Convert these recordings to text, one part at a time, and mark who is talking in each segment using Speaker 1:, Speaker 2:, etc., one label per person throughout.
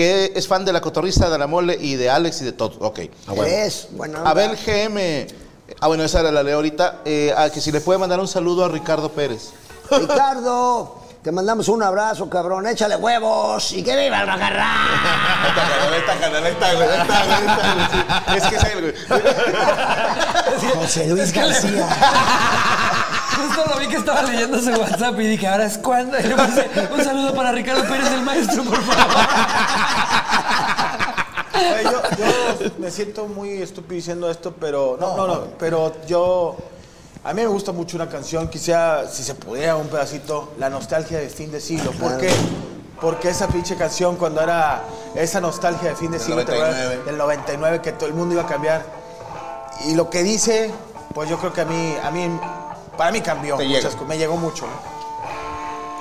Speaker 1: que es fan de la cotorrista, de la mole y de Alex y de todo. Ok.
Speaker 2: Es, bueno. onda.
Speaker 1: Abel GM. Ah, bueno, esa era la leo ahorita. Eh, ah, que si le puede mandar un saludo a Ricardo Pérez.
Speaker 2: Ricardo, te mandamos un abrazo, cabrón. Échale huevos y que viva el.
Speaker 1: Esta canaleta, güey, esta, sí. Es que es él, güey.
Speaker 2: José Luis García.
Speaker 3: Justo lo vi que estaba leyendo su WhatsApp y dije, ahora es cuando. Y le puse, un saludo para Ricardo Pérez, el maestro, por favor.
Speaker 4: Oye, yo, yo me siento muy estúpido diciendo esto, pero no, no, no, pero yo a mí me gusta mucho una canción, quisiera si se pudiera un pedacito, la nostalgia de fin de siglo, ¿por qué? Porque esa pinche canción cuando era esa nostalgia de fin de
Speaker 1: Del
Speaker 4: siglo, ¿te acuerdas?
Speaker 1: 99.
Speaker 4: del 99 que todo el mundo iba a cambiar y lo que dice, pues yo creo que a mí a mí para mí cambió
Speaker 1: Te
Speaker 4: muchas me llegó mucho.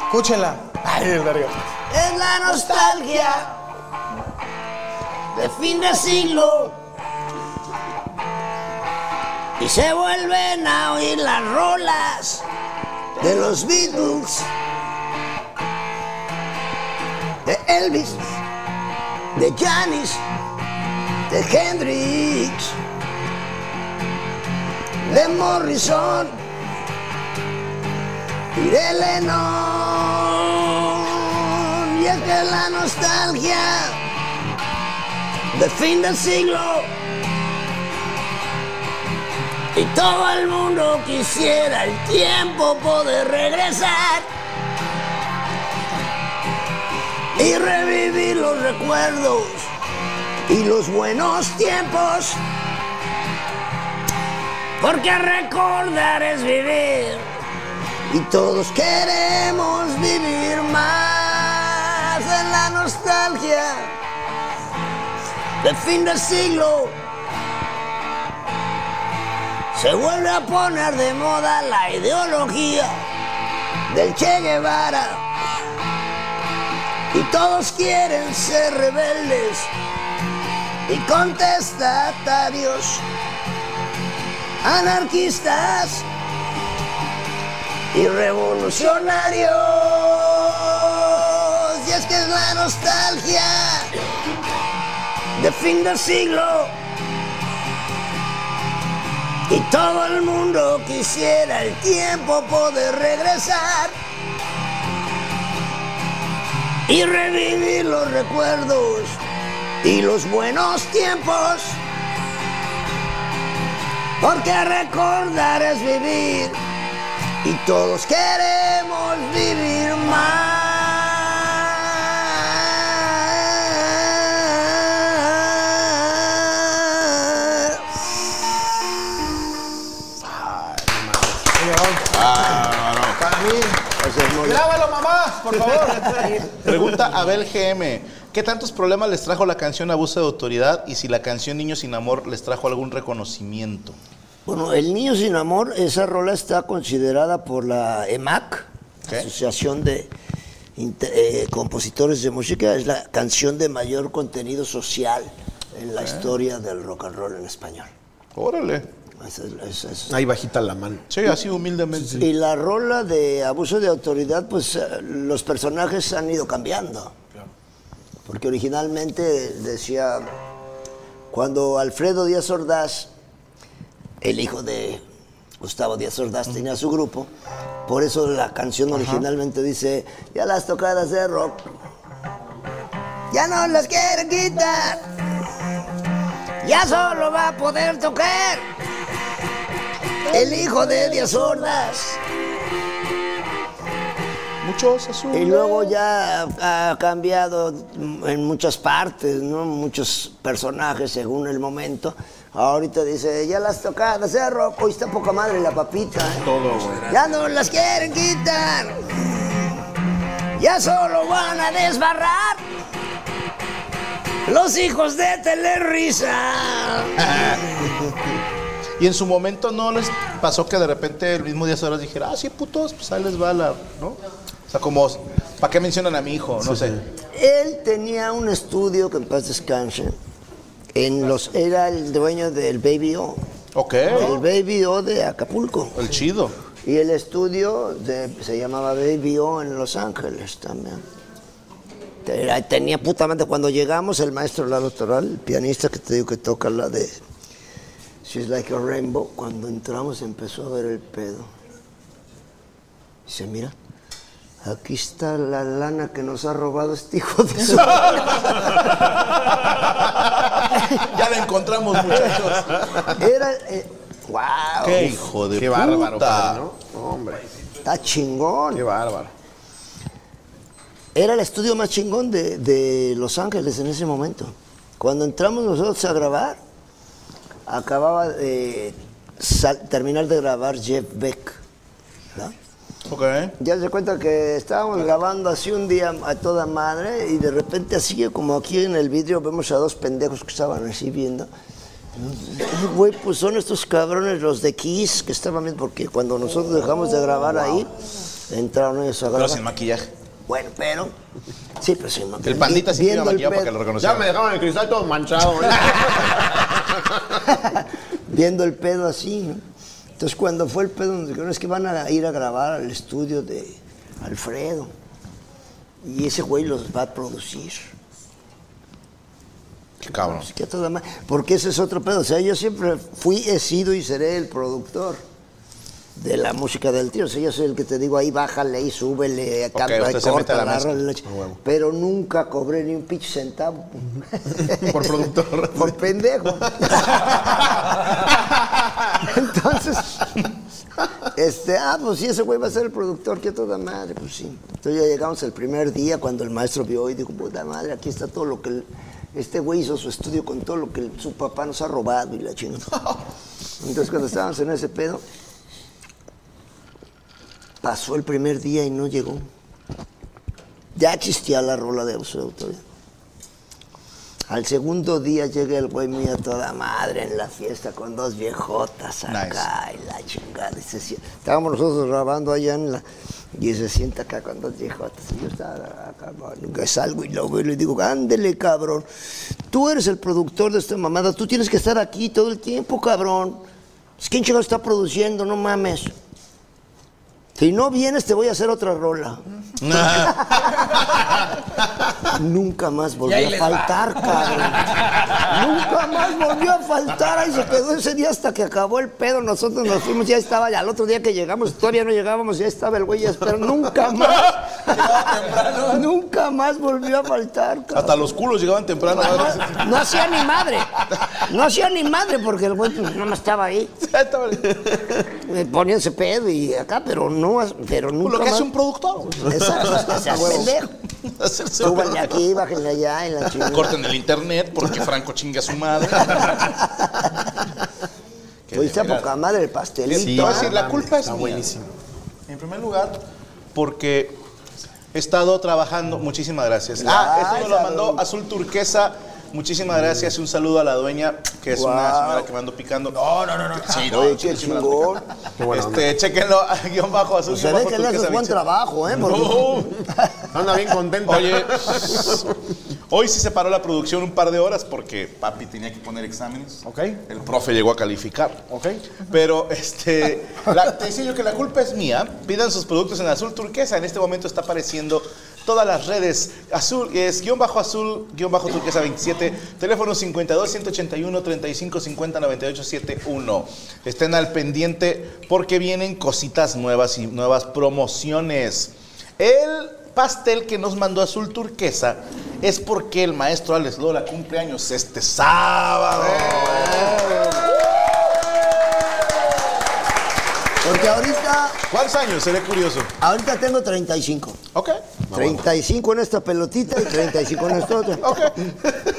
Speaker 4: Escúchenla. Ay, el verga.
Speaker 2: Es la nostalgia de fin de siglo. Y se vuelven a oír las rolas de los Beatles, de Elvis, de Janis, de Hendrix, de Morrison y de Lennon. Y es que la nostalgia de fin del siglo. Y todo el mundo quisiera el tiempo poder regresar y revivir los recuerdos y los buenos tiempos. Porque recordar es vivir y todos queremos vivir más en la nostalgia de fin del siglo. Se vuelve a poner de moda la ideología del Che Guevara y todos quieren ser rebeldes y contestatarios, anarquistas y revolucionarios. Y es que es la nostalgia de fin del siglo. Y todo el mundo quisiera el tiempo poder regresar y revivir los recuerdos y los buenos tiempos. Porque recordar es vivir y todos queremos vivir más.
Speaker 4: Para mí, grábalo mamá, por favor.
Speaker 1: Pregunta Abel GM. ¿Qué tantos problemas les trajo la canción Abuso de Autoridad y si la canción Niño sin Amor les trajo algún reconocimiento?
Speaker 2: Bueno, El Niño Sin Amor, esa rola está considerada por la EMAC,
Speaker 1: Ok.
Speaker 2: Asociación de Inte- eh, Compositores de Música, es la canción de mayor contenido social en la historia del rock and roll en español.
Speaker 1: Órale.
Speaker 2: Es- esa es-
Speaker 5: Ahí bajita la mano.
Speaker 1: Sí, así humildemente.
Speaker 2: Y la rola de abuso de autoridad, pues eh, los personajes han ido cambiando. Porque originalmente decía, cuando Alfredo Díaz Ordaz, el hijo de Gustavo Díaz Ordaz, tenía su grupo, por eso la canción originalmente dice, ya las tocadas de rock, ya no las quieren quitar, ya solo va a poder tocar el hijo de Díaz Ordaz.
Speaker 1: Muchos azules.
Speaker 2: Y luego ya ha cambiado en muchas partes, ¿no? Muchos personajes según el momento. Ahorita dice, ya las tocadas, ¿eh, Rocco? Hoy está poca madre la papita, ¿eh?
Speaker 5: Todo, güey.
Speaker 2: Ya no las quieren quitar. Ya solo van a desbarrar. Los hijos de Telerisa.
Speaker 1: Y en su momento no les pasó que de repente el mismo día se horas dijera, ah, sí, putos, pues ahí les va la, ¿no? O sea, como, ¿para qué mencionan a mi hijo? No sé.
Speaker 2: Él tenía un estudio que en paz descanse. En los, era el dueño del Baby O.
Speaker 1: Ok.
Speaker 2: El Baby O de Acapulco.
Speaker 1: El chido.
Speaker 2: Y el estudio de- se llamaba Baby O en Los Ángeles también. Tenía putamente cuando llegamos el maestro Lalo Toral, el pianista que te digo que toca la de She's Like a Rainbow, cuando entramos empezó a ver el pedo. Dice, mira, aquí está la lana que nos ha robado este hijo de su...
Speaker 1: Ya la encontramos, muchachos.
Speaker 2: Era... eh, wow,
Speaker 1: Qué hijo de
Speaker 5: Qué
Speaker 1: puta.
Speaker 5: bárbaro, padre, ¿no? Hombre,
Speaker 2: está chingón.
Speaker 5: qué bárbaro.
Speaker 2: Era el estudio más chingón de, de Los Ángeles en ese momento. Cuando entramos nosotros a grabar, acababa de sal- terminar de grabar Jeff Beck. ¿no?
Speaker 1: Ok.
Speaker 2: Ya se cuenta que estábamos grabando así un día a toda madre y de repente así como aquí en el vidrio vemos a dos pendejos que estaban así viendo. Güey, pues son estos cabrones los de Kiss que estaban viendo porque cuando nosotros dejamos de grabar ahí, entraron ellos a
Speaker 1: Pero
Speaker 2: grabar.
Speaker 1: sin maquillaje.
Speaker 2: Bueno, pero. Sí, pero sin
Speaker 1: El pandita sí
Speaker 2: el
Speaker 1: maquillado para
Speaker 2: pedo-
Speaker 1: que lo
Speaker 5: Ya
Speaker 1: reconocieran.
Speaker 5: me dejaron el cristal todo manchado. ¿eh?
Speaker 2: viendo el pedo así, ¿no? Entonces cuando fue el pedo, nos dijeron, es que van a ir a grabar al estudio de Alfredo. Y ese güey los va a producir.
Speaker 1: Qué cabrón.
Speaker 2: Que toda Porque ese es otro pedo. O sea, yo siempre fui, he sido y seré el productor de la música del tío. O sea, yo soy el que te digo ahí, bájale y súbele, cambia,
Speaker 1: usted se mete a la
Speaker 2: agárrale la ch- Pero nunca cobré ni un pinche centavo.
Speaker 5: Por productor.
Speaker 2: Por pendejo. Entonces, este, ah, pues sí, ese güey va a ser el productor, que toda madre, pues sí. Entonces ya llegamos el primer día cuando el maestro vio y dijo, puta madre, aquí está todo lo que el- este güey hizo su estudio con todo lo que el- su papá nos ha robado y la chingada. Entonces cuando estábamos en ese pedo, pasó el primer día y no llegó. Ya existía la rola de de Autoridad. Al segundo día llega el güey mío a toda madre en la fiesta con dos viejotas acá y la chingada. y se Estábamos nosotros grabando allá en la... Y se sienta acá con dos viejotas. Y yo estaba acá, que salgo y lo veo y le digo, ándele, cabrón. Tú eres el productor de esta mamada. Tú tienes que estar aquí todo el tiempo, cabrón. Es ¿Quién chingado está produciendo? No mames. Si no vienes, te voy a hacer otra rola. Nunca más volvió a faltar, cabrón. Nunca más volvió a faltar. Ahí se quedó ese día hasta que acabó el pedo. Nosotros nos fuimos, ya estaba, ya al otro día que llegamos, todavía no llegábamos, ya estaba el güey, ya pero nunca más. nunca más volvió a faltar, cabrón.
Speaker 1: Hasta los culos llegaban temprano.
Speaker 2: No hacía ni madre. No hacía ni madre porque el güey pues, no más estaba ahí. Me ponía ese pedo y acá, pero no, pero nunca
Speaker 1: Lo que
Speaker 2: más.
Speaker 1: hace un productor.
Speaker 2: Exacto, es que seas pendejo. Súbanle aquí, bájenle allá en la chingada.
Speaker 1: Corten el internet porque Franco chinga a su madre.
Speaker 2: Fuiste a poca madre el pastelito.
Speaker 1: Decir,
Speaker 2: ¿ah?
Speaker 1: la culpa es mía.
Speaker 5: buenísimo.
Speaker 1: En primer lugar, porque he estado trabajando. Muchísimas gracias. Ah, esto nos lo mandó Azul Turquesa. Muchísimas gracias y un saludo a la dueña, que es una señora que me ando picando. No, no, no, no. Sí, no,
Speaker 2: Oye, qué chingón.
Speaker 1: picando. Este, chequenlo, guion bajo azul.
Speaker 2: Se ve que le haces buen
Speaker 1: 27.
Speaker 2: trabajo, ¿eh? Porque-
Speaker 5: Anda bien contenta.
Speaker 1: Oye, hoy sí se paró la producción un par de horas porque papi tenía que poner exámenes.
Speaker 5: Ok.
Speaker 1: El profe llegó a calificar.
Speaker 5: Ok.
Speaker 1: Pero este, la- te decía yo que la culpa es mía. Pidan sus productos en azul turquesa. En este momento está apareciendo todas las redes. Azul es guion bajo azul, guion bajo turquesa 27. Teléfono 52 181 35 50 98 71. Estén al pendiente porque vienen cositas nuevas y nuevas promociones. El pastel que nos mandó Azul Turquesa es porque el maestro Alex Lola cumple años este sábado.
Speaker 2: Porque ahorita,
Speaker 1: ¿Cuántos años? Seré curioso.
Speaker 2: ahorita tengo 35.
Speaker 1: Ok.
Speaker 2: 35 en esta pelotita y 35 en esta otra.
Speaker 1: Ok.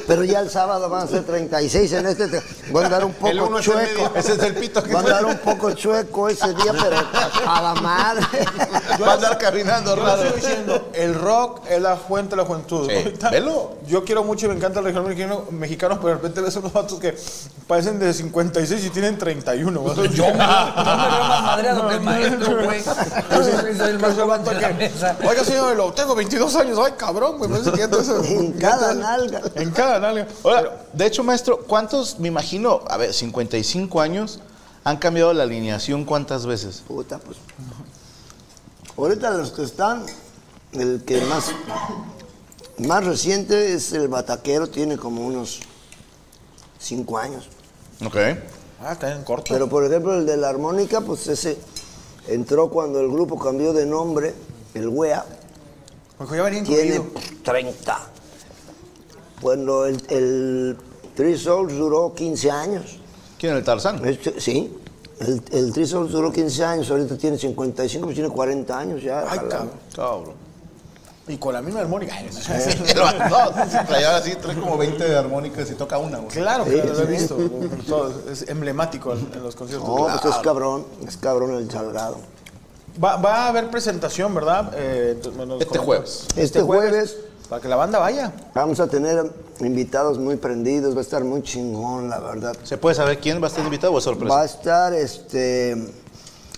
Speaker 2: Pero ya el sábado van a ser 36 en este. te- Voy a andar un
Speaker 5: El
Speaker 2: poco
Speaker 5: es el
Speaker 2: chueco.
Speaker 5: medio.
Speaker 1: Ese es el pito que
Speaker 2: Voy a andar un poco chueco ese día, pero a la madre.
Speaker 1: va a andar caminando
Speaker 4: Yo
Speaker 1: raro.
Speaker 4: estoy diciendo, el rock es la fuente de la juventud.
Speaker 1: Sí,
Speaker 4: Ahorita,
Speaker 1: velo.
Speaker 4: Yo quiero mucho y me encanta el regional mexicano, mexicanos, pero de repente ves unos vatos que parecen de 56 y tienen 31. güey.
Speaker 3: Yo me, yo me veo más madreado que el maestro, güey. Yo sí soy el más
Speaker 4: Ese
Speaker 3: joven
Speaker 4: vato
Speaker 3: de la
Speaker 4: que. Oiga, señor, lo tengo 22 años. Ay, cabrón, güey. Parece que ya te-
Speaker 2: En cada nalga.
Speaker 4: En cada nalga.
Speaker 1: Ahora, de hecho, maestro, ¿cuántos, me imagino, a ver, 55 años, han cambiado la alineación cuántas veces?
Speaker 2: Puta, pues. Ahorita los que están, el que más Más reciente es el bataquero, tiene como unos cinco años.
Speaker 1: Ok.
Speaker 4: Ah, está en corto.
Speaker 2: Pero por ejemplo el de la armónica, pues ese entró cuando el grupo cambió de nombre, el WEA,
Speaker 4: Porque ya venía
Speaker 2: tiene
Speaker 4: incluido.
Speaker 2: 30. Cuando el, el Three Souls duró 15 años.
Speaker 1: ¿Quién es el Tarzán?
Speaker 2: Este- sí, el, el Three Souls duró 15 años, ahorita tiene 55, pues tiene 40 años ya.
Speaker 4: Ay, cabrón.
Speaker 1: Cabrón.
Speaker 4: Y con la misma armónica.
Speaker 1: No, si traía así, trae como 20 de armónicas y toca una, güey.
Speaker 4: Claro,
Speaker 2: Sí,
Speaker 4: claro, lo he visto. Todo, es emblemático en, en los conciertos.
Speaker 2: No, pues es cabrón, es cabrón el Salgado.
Speaker 4: Va, va a haber presentación, ¿verdad? Eh, nos
Speaker 1: Este
Speaker 4: comentas.
Speaker 1: jueves.
Speaker 2: Este jueves
Speaker 4: Para que la banda vaya.
Speaker 2: vamos a tener invitados muy prendidos, va a estar muy chingón, la verdad.
Speaker 1: ¿Se puede saber quién va a estar invitado o es sorpresa?
Speaker 2: Va a estar este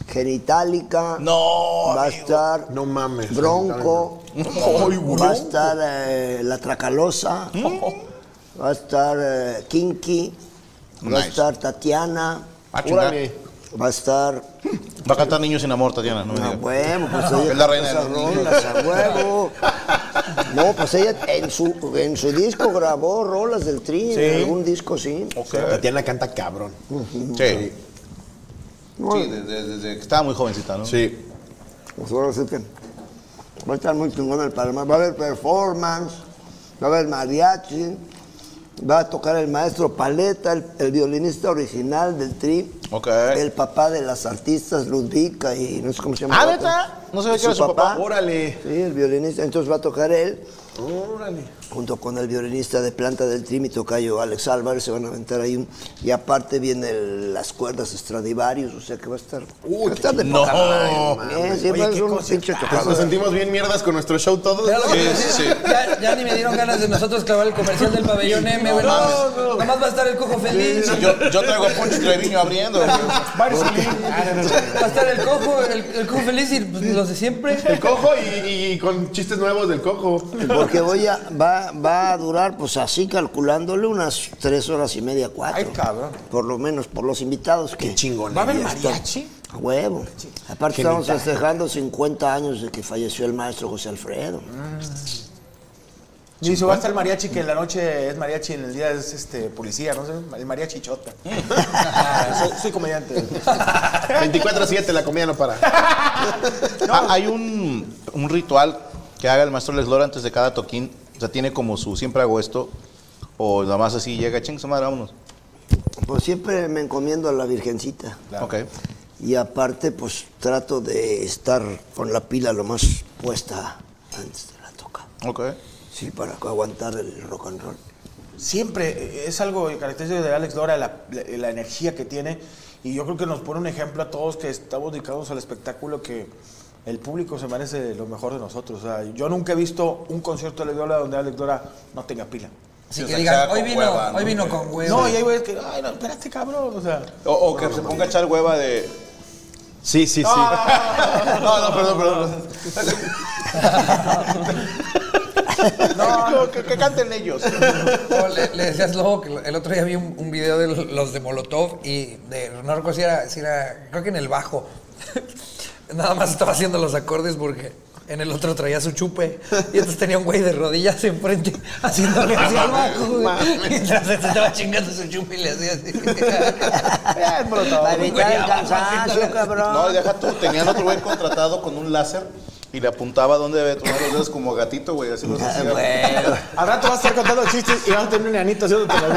Speaker 2: Genitalica.
Speaker 1: No,
Speaker 2: Va a estar
Speaker 5: No mames.
Speaker 2: Bronco. va a estar eh, La Tracalosa. Va a estar eh, Kinky. Va a estar Tatiana.
Speaker 1: Ah.
Speaker 2: Va a estar
Speaker 1: Va a cantar Niños sin amor, Tatiana, no me
Speaker 2: A
Speaker 1: digas.
Speaker 2: huevo, pues ella
Speaker 1: Es la reina de
Speaker 2: rolas, a huevo. No, pues ella en su, en su disco grabó rolas del tri,
Speaker 4: Sí.
Speaker 2: en algún disco sí.
Speaker 5: Tatiana canta cabrón.
Speaker 1: Sí.
Speaker 2: No,
Speaker 1: Sí, desde, desde que estaba muy jovencita, ¿no?
Speaker 5: Sí.
Speaker 2: pues ahora sí que va a estar muy chingón el Palomar. Va a haber performance, va a haber mariachi, va a tocar el maestro Paleta, el, el violinista original del tri.
Speaker 1: Ok.
Speaker 2: El papá de las artistas, Ludvika y no sé cómo se llama.
Speaker 1: Ah. No sabía que era su papá.
Speaker 5: Órale.
Speaker 2: Sí, el violinista. Entonces va a tocar él.
Speaker 5: Órale.
Speaker 2: Junto con el violinista de planta del Tri, mi tocayo Alex Álvarez, se van a aventar ahí un... Y aparte vienen las cuerdas Stradivarius, o sea que va a estar... va a estar de
Speaker 1: no,
Speaker 2: poca madre. Sí,
Speaker 4: Oye, qué
Speaker 2: pinche
Speaker 5: Pues nos sentimos bien mierdas con nuestro show todos.
Speaker 1: Sí, sí.
Speaker 3: Ya, ya ni me dieron ganas de nosotros clavar el comercial del pabellón M, güey.
Speaker 1: No,
Speaker 3: No, Nomás va a estar el cojo feliz.
Speaker 1: Yo, yo traigo a Poncho Treviño abriendo. güey.
Speaker 3: Va a estar el cojo, el, el cojo feliz y pues, los de siempre.
Speaker 5: El cojo y, y con chistes nuevos del cojo.
Speaker 2: Porque voy a, va, va a durar, pues así calculándole, unas tres horas y media, cuatro.
Speaker 4: Ay, cabrón.
Speaker 2: Por lo menos, por los invitados que...
Speaker 5: Chingón.
Speaker 4: ¿Va a haber mariachi?
Speaker 2: A huevo. Aparte estamos festejando 50 años de que falleció el maestro José Alfredo.
Speaker 4: Dice, va a estar el mariachi que en la noche es mariachi, en el día es este policía, no sé, el mariachi chota. Ah, soy, soy comediante.
Speaker 5: 24-7, la comida no para.
Speaker 1: Ah, hay un, un ritual que haga el maestro Les Lora antes de cada toquín. O sea, tiene como su siempre hago esto. O nada más así llega, ching, su madre, vámonos.
Speaker 2: Pues siempre me encomiendo a la Virgencita.
Speaker 1: Ok.
Speaker 2: Y aparte, pues trato de estar con la pila lo más puesta antes de la toca.
Speaker 1: Ok.
Speaker 2: Sí, para aguantar el rock and roll.
Speaker 4: Siempre eh, es algo característico de Alex Dora, la, la- la energía que tiene. Y yo creo que nos pone un ejemplo a todos que estamos dedicados al espectáculo que el público se merece lo mejor de nosotros. O sea, yo nunca he visto un concierto de Alex Dora donde Alex Dora no tenga pila.
Speaker 3: Así que digan, hoy vino,
Speaker 1: hueva, ¿no?
Speaker 3: hoy vino con huevo.
Speaker 4: No, y hay güeyes que, ay, no, espérate, cabrón. O sea,
Speaker 1: O, o que se ponga a echar hueva de.
Speaker 5: Sí, sí, sí.
Speaker 1: No, no, perdón, perdón. No, que, que canten ellos.
Speaker 3: No, le, le decías luego que el otro día vi un, un video de los de Molotov y de, no recuerdo si era, si era, creo que en el bajo. Nada más estaba haciendo los acordes porque en el otro traía su chupe y entonces tenía un güey de rodillas enfrente haciéndole así al bajo, güey. Mientras se estaba chingando su chupe y le hacía así.
Speaker 2: Para evitar el cansancio, cabrón.
Speaker 1: No, deja tú. Tenían otro güey contratado con un láser y le apuntaba donde debe tronar los dedos como gatito, güey. Así los hacía.
Speaker 2: bueno.
Speaker 4: al rato vas a estar contando chistes y vas a tener un enanito haciéndote los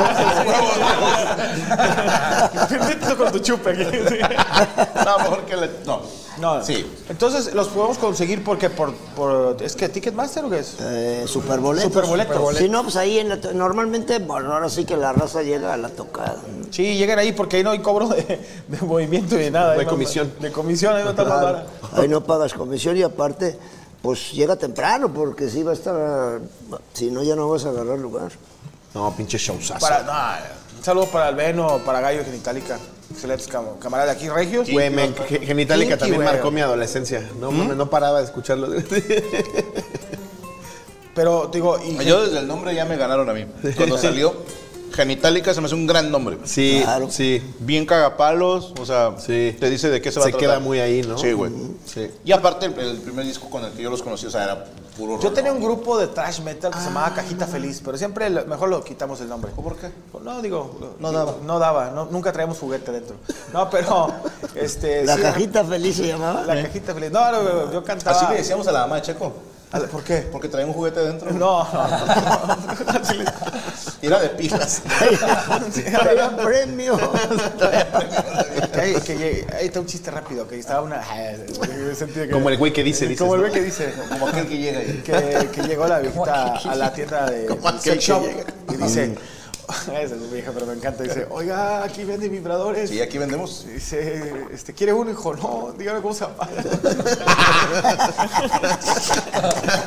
Speaker 4: huevos. Con tu chupe aquí.
Speaker 1: No, mejor que le. No.
Speaker 4: No,
Speaker 1: Sí.
Speaker 4: Entonces, los podemos conseguir porque por, por ¿es que Ticketmaster o qué es?
Speaker 2: Eh, superboletos.
Speaker 4: Superboletos.
Speaker 2: Sí, no, pues ahí en la to- normalmente, bueno, ahora sí que la raza llega a la tocada.
Speaker 4: Sí, llegan ahí porque ahí no hay cobro de, de movimiento ni nada. No-
Speaker 5: comisión.
Speaker 4: De comisión, ahí no está
Speaker 2: Claro, ahí no pagas comisión y aparte, pues llega temprano porque si va a estar, si no ya no vas a agarrar lugar.
Speaker 5: No, pinche showzazo.
Speaker 4: Para, no, un saludo para Albeno, para Gallo Genitalica. Excelentes cam- camaradas de aquí, Regios.
Speaker 5: Güey, me- Ge- Genitalica
Speaker 4: Kinky,
Speaker 5: también
Speaker 4: güey.
Speaker 5: marcó mi adolescencia. No, mames, no paraba de escucharlo.
Speaker 4: Pero, digo, y
Speaker 1: Yo desde el nombre ya me ganaron a mí. Cuando salió Genitalica se me hace un gran nombre.
Speaker 5: Sí,
Speaker 2: Claro.
Speaker 5: sí.
Speaker 1: Bien cagapalos, o sea,
Speaker 5: Sí.
Speaker 1: te dice de qué se va
Speaker 5: Se
Speaker 1: a tratar.
Speaker 5: queda muy ahí, ¿no?
Speaker 1: Sí, güey.
Speaker 5: Sí.
Speaker 1: Y aparte, el, el primer disco con el que yo los conocí, o sea, era puro
Speaker 4: Yo tenía un grupo de thrash metal que se llamaba Cajita Feliz, pero siempre lo- mejor lo quitamos el nombre.
Speaker 1: ¿Por qué?
Speaker 4: No, digo.
Speaker 1: No
Speaker 4: digo,
Speaker 1: daba.
Speaker 4: No daba, no- nunca traíamos juguete dentro. No, pero. Este,
Speaker 2: La
Speaker 4: sí,
Speaker 2: cajita feliz se llamaba.
Speaker 4: La cajita feliz. No, no, no, yo cantaba.
Speaker 1: Así le decíamos a la mamá de Checo.
Speaker 4: ¿Por qué?
Speaker 1: Porque traía un juguete dentro.
Speaker 4: No, no,
Speaker 1: era de pilas.
Speaker 2: Traía premio.
Speaker 4: Que ahí, está un chiste rápido, que estaba una... que-
Speaker 5: Como el güey que dice,
Speaker 4: Como el güey que dice.
Speaker 1: Como aquel que llega.
Speaker 4: Que, llegó la viejita a la tienda de
Speaker 1: Como aquel que llega.
Speaker 4: y dice... Esa es mi vieja, pero me encanta. Dice, oiga, aquí venden vibradores.
Speaker 1: Sí, aquí vendemos.
Speaker 4: Dice, este, ¿quiere uno? Hijo, no, dígame cómo se apaga.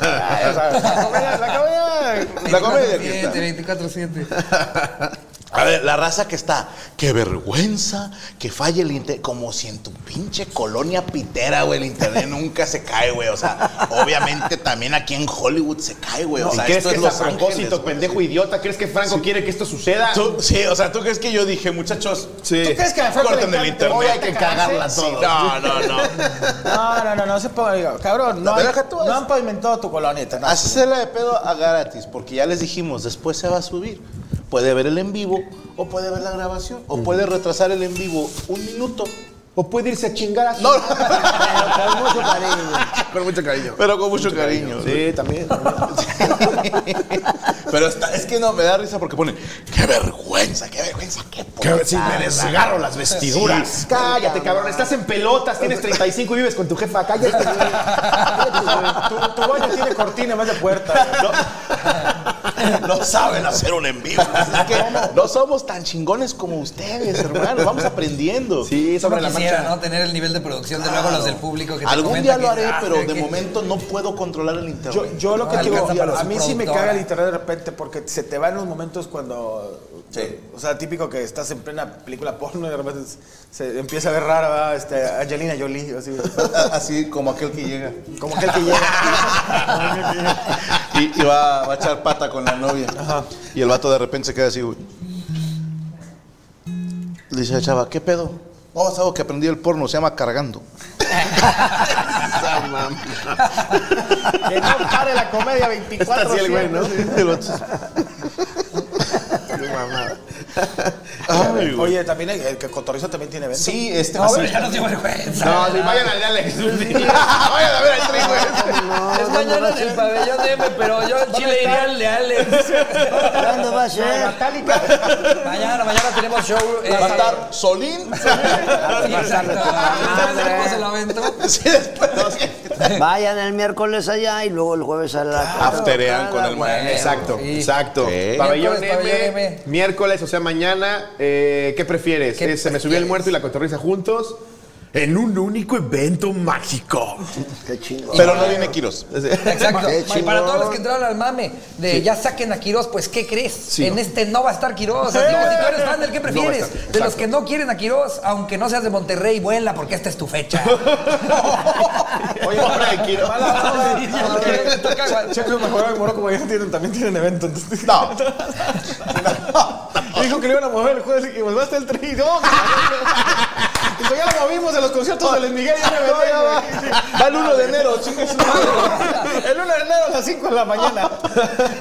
Speaker 4: La comedia, la comedia.
Speaker 1: La comedia aquí está.
Speaker 3: 24-7.
Speaker 1: La raza que está, qué vergüenza que falle el internet, como si en tu pinche colonia pitera, güey, el internet nunca se cae, güey. O sea, obviamente también aquí en Hollywood se cae, güey. O
Speaker 5: ¿Y
Speaker 1: sea,
Speaker 5: crees
Speaker 1: esto
Speaker 5: que
Speaker 1: es
Speaker 5: es a propósito,
Speaker 1: güey.
Speaker 5: pendejo idiota? ¿Crees que Franco quiere que esto suceda?
Speaker 1: Tú- sí, o sea, ¿tú crees que yo dije, muchachos?
Speaker 5: Sí.
Speaker 4: ¿Tú crees que a Franco
Speaker 1: Corten el internet.
Speaker 4: Hoy hay que cagarla
Speaker 1: Sí,
Speaker 4: todo.
Speaker 1: No, no, no.
Speaker 4: No, no, no, no se ponga, digo, cabrón, no,
Speaker 1: No,
Speaker 4: hay- no han pavimentado tu coloneta, no.
Speaker 1: Hacela de pedo a gratis, porque ya les dijimos, después se va a subir. Puede ver el en vivo o puede ver la grabación o puede retrasar el en vivo un minuto.
Speaker 5: O puede irse a chingar a su...
Speaker 1: No,
Speaker 2: Con mucho cariño.
Speaker 5: Con mucho cariño.
Speaker 1: pero con mucho cariño.
Speaker 5: Sí, también.
Speaker 1: Pero está- es que no, me da risa porque ponen, qué vergüenza, qué vergüenza, qué
Speaker 5: si
Speaker 1: putada".
Speaker 5: me desgarro las vestiduras. Cállate, cabrón. Estás en pelotas, tienes 35 y vives con tu jefa. Cállate. Cállate.
Speaker 4: Tu, tu baño tiene cortina vez de puerta.
Speaker 1: No saben hacer un en vivo. Que no somos tan chingones como ustedes, hermanos. Vamos aprendiendo.
Speaker 5: Sí, sobre la
Speaker 3: quisiera,
Speaker 5: marcha.
Speaker 3: ¿no? Tener el nivel de producción de luego los del público que te
Speaker 1: Algún día
Speaker 3: que
Speaker 1: lo haré,
Speaker 3: dices, "Ah,
Speaker 1: pero
Speaker 3: que-
Speaker 1: de
Speaker 3: que-
Speaker 1: momento no puedo controlar el internet.
Speaker 4: Yo, yo lo que
Speaker 3: No
Speaker 4: digo,
Speaker 3: alcanza para
Speaker 4: a mí sí me caga el internet de repente porque se te van los momentos cuando.
Speaker 1: Sí.
Speaker 4: O sea, típico que estás en plena película porno y de repente se empieza a ver rara este, Angelina Jolie, así.
Speaker 1: Así como aquel que llega.
Speaker 4: Como aquel que llega.
Speaker 1: Y, y va, va a echar pata con la novia. Y el vato de repente se queda así, güey. Le dice a la chava, ¿qué pedo? Oh, es algo que aprendí el porno, se llama cargando.
Speaker 4: que no pare la comedia 24
Speaker 5: Está así el güey, ¿no?
Speaker 1: Vato- Ay.
Speaker 4: Oye, también el, el que Cotorrizo también tiene evento.
Speaker 1: Sí, este
Speaker 3: No,
Speaker 1: sí.
Speaker 3: pero ya no dio vergüenza.
Speaker 5: No, si vayan al de Alex.
Speaker 1: Vayan a ver al tri, güey.
Speaker 3: es mañana en el pabellón de M, pero yo en Chile iría al de Alex.
Speaker 2: ¿Cuándo va a ser?
Speaker 3: Mañana, mañana tenemos show. eh,
Speaker 1: Va a estar Solín.
Speaker 3: Sí, exacto. ¿Sabes de cómo se lo aventó?
Speaker 1: Sí, después.
Speaker 2: Vayan el miércoles allá y luego el jueves a la
Speaker 1: Afterean con el maestro.
Speaker 5: Exacto,
Speaker 3: Sí.
Speaker 5: exacto. Pabellón, M,
Speaker 3: pabellón M.
Speaker 5: miércoles, o sea, mañana. eh, ¿Qué prefieres?
Speaker 3: ¿Qué
Speaker 5: Eh, ¿Se me subió el muerto y la cotorriza juntos? En un único evento mágico.
Speaker 2: Qué chingo.
Speaker 1: Pero no viene Quiros.
Speaker 3: Exacto.
Speaker 2: Qué
Speaker 3: Y para
Speaker 2: chingón.
Speaker 3: todos los que entraron al mame de ya saquen a Quirós, pues ¿qué crees?
Speaker 5: Sí.
Speaker 3: En este no va a estar Quirós. Digo, si tú eres fan del que prefieres,
Speaker 5: estar,
Speaker 3: de los que no quieren a Quirós, aunque no seas de Monterrey, vuela porque esta es tu fecha.
Speaker 4: Oye,
Speaker 5: Pobre de Quiro.
Speaker 3: Te toca igual.
Speaker 4: Checo mejoró en Morocco, ya tienen, también tienen evento. Entonces,
Speaker 1: No.
Speaker 4: Dijo que le iban a mover el jueves y que volvaste el tri. No, Dijo, ya lo movimos de los conciertos de Luis Miguel. Ya me vendí, güey.
Speaker 1: Va el 1 de enero, chingue su madre.
Speaker 4: El 1 de enero a las 5 de la mañana.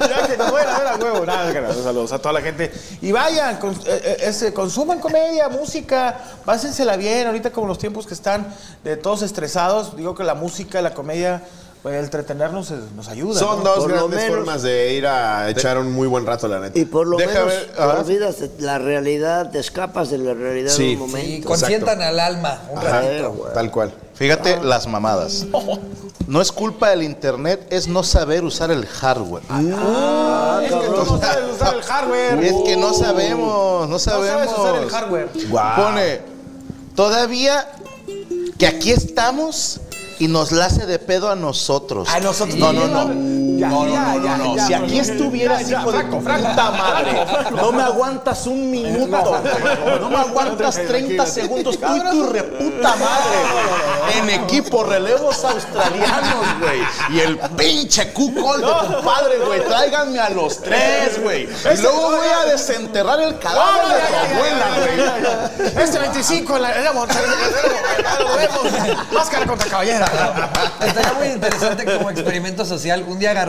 Speaker 4: Ya que nos vayan a ver a huevo. Nada, no, saludos a toda la gente. Y vayan, con- eh, eh, consuman comedia, música, pásensela bien. Ahorita como los tiempos que están de todos estresados, digo que la música, la comedia, pues, el entretenernos nos ayuda.
Speaker 5: Son
Speaker 4: ¿no?
Speaker 5: dos
Speaker 2: Por
Speaker 5: grandes
Speaker 2: menos-
Speaker 5: formas de ir a echar un muy buen rato, la neta.
Speaker 2: Y por lo
Speaker 1: Deja
Speaker 2: menos
Speaker 1: ver,
Speaker 2: olvidas de la realidad, te escapas de la realidad
Speaker 5: Sí.
Speaker 2: un momento.
Speaker 3: consientan al alma un
Speaker 5: Ajá,
Speaker 3: ratito.
Speaker 5: tal cual.
Speaker 1: Fíjate las mamadas. No es culpa del internet, es no saber usar el hardware.
Speaker 4: Ah, es que tú no sabes usar el hardware.
Speaker 1: Es que no sabemos, no
Speaker 4: No
Speaker 1: sabemos.
Speaker 4: sabes usar el hardware.
Speaker 1: Pone, todavía que aquí estamos y nos la hace de pedo a nosotros.
Speaker 4: A nosotros.
Speaker 1: No, no, no.
Speaker 4: Ya,
Speaker 1: No, no,
Speaker 4: ya,
Speaker 1: no,
Speaker 4: ya,
Speaker 1: no, no.
Speaker 4: ya,
Speaker 1: Si aquí estuvieras, hijo de tu puta madre, no me aguantas un minuto, no me aguantas 30 segundos, tú y tu reputa madre. En equipo, relevos australianos, güey. Y el pinche cucol de tu padre, güey. Tráiganme a los tres, güey. Y luego voy a desenterrar el cadáver de tu abuela, güey.
Speaker 4: Este 25 en la en la montaña, lo vemos. Máscara contra caballera.
Speaker 3: Estaría muy interesante como experimento social un día agarrar